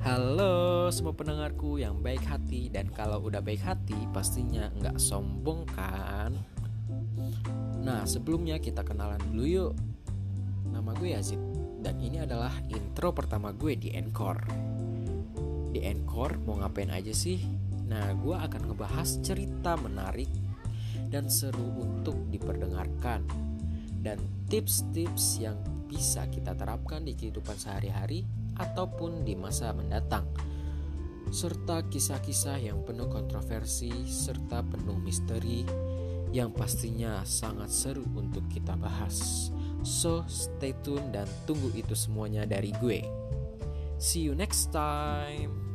Halo semua pendengarku yang baik hati Dan kalau udah baik hati pastinya nggak sombong kan? Nah sebelumnya kita kenalan dulu yuk. Nama gue Yazid Dan ini adalah intro pertama gue di Encore. Di Encore mau ngapain aja sih? Nah gue akan ngebahas cerita menarik Dan seru untuk diperdengarkan. Dan tips-tips yang bisa kita terapkan di kehidupan sehari-hari ataupun di masa mendatang, serta kisah-kisah yang penuh kontroversi serta penuh misteri yang pastinya sangat seru untuk kita bahas. So, stay tune dan tunggu itu semuanya dari gue. See you next time.